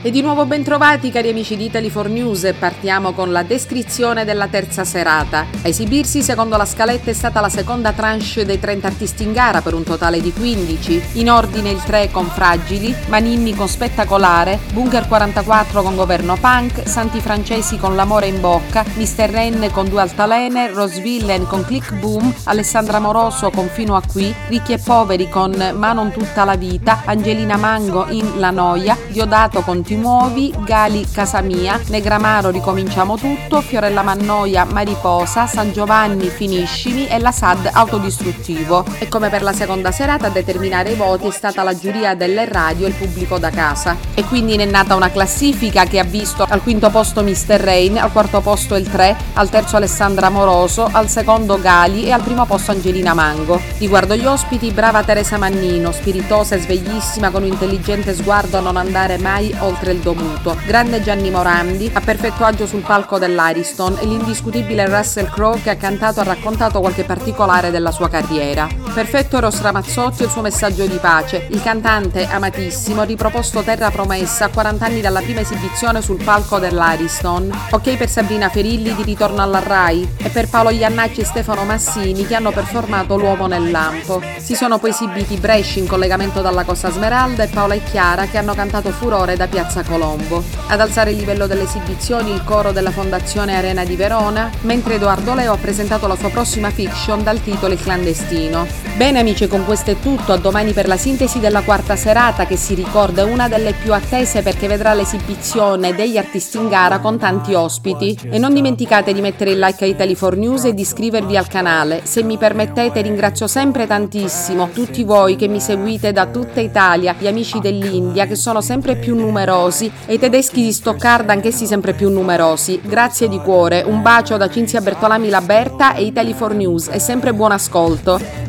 E di nuovo bentrovati cari amici di Italy 4 News, partiamo con la descrizione della terza serata. A esibirsi secondo la scaletta è stata la seconda tranche dei 30 artisti in gara per un totale di 15, in ordine il 3 con Fragili, Maninni con Spettacolare, Bunker 44 con Governo Punk, Santi Francesi con L'amore in bocca, Mr. N con Due Altalene, Rose Villain con Click Boom, Alessandra Moroso con Fino a qui, Ricchi e Poveri con Ma non tutta la vita, Angelina Mango in La noia, Diodato con Ti muovi, Gali Casamia, Negramaro Ricominciamo tutto, Fiorella Mannoia Mariposa, San Giovanni Finiscimi e la SAD Autodistruttivo. E come per la seconda serata a determinare i voti è stata la giuria delle radio e il pubblico da casa. E quindi ne è nata una classifica che ha visto al quinto posto Mr. Rain, al quarto posto il 3, al terzo Alessandra Moroso, al secondo Gali e al primo posto Angelina Mango. Riguardo gli ospiti, brava Teresa Mannino, spiritosa e sveglissima con un intelligente sguardo a non andare mai oltre oltre il dovuto. Grande Gianni Morandi, a perfetto agio sul palco dell'Ariston e l'indiscutibile Russell Crowe che ha cantato e raccontato qualche particolare della sua carriera. Perfetto Eros Ramazzotti e il suo messaggio di pace. Il cantante, amatissimo, riproposto Terra Promessa a 40 anni dalla prima esibizione sul palco dell'Ariston. Ok per Sabrina Ferilli di ritorno alla RAI e per Paolo Iannacci e Stefano Massini che hanno performato L'uomo nel lampo. Si sono poi esibiti Bresci in collegamento dalla Costa Smeralda e Paola e Chiara che hanno cantato Furore da Piazza Colombo. Ad alzare il livello delle esibizioni il coro della Fondazione Arena di Verona, mentre Edoardo Leo ha presentato la sua prossima fiction dal titolo Il clandestino. Bene amici, con questo è tutto, a domani per la sintesi della quarta serata che si ricorda è una delle più attese perché vedrà l'esibizione degli artisti in gara con tanti ospiti. E non dimenticate di mettere il like a Italy 4 News e di iscrivervi al canale. Se mi permettete ringrazio sempre tantissimo tutti voi che mi seguite da tutta Italia, gli amici dell'India che sono sempre più numerosi e i tedeschi di Stoccarda anch'essi sempre più numerosi. Grazie di cuore, un bacio da Cinzia Bertolami Laberta e Italy 4 News e sempre buon ascolto.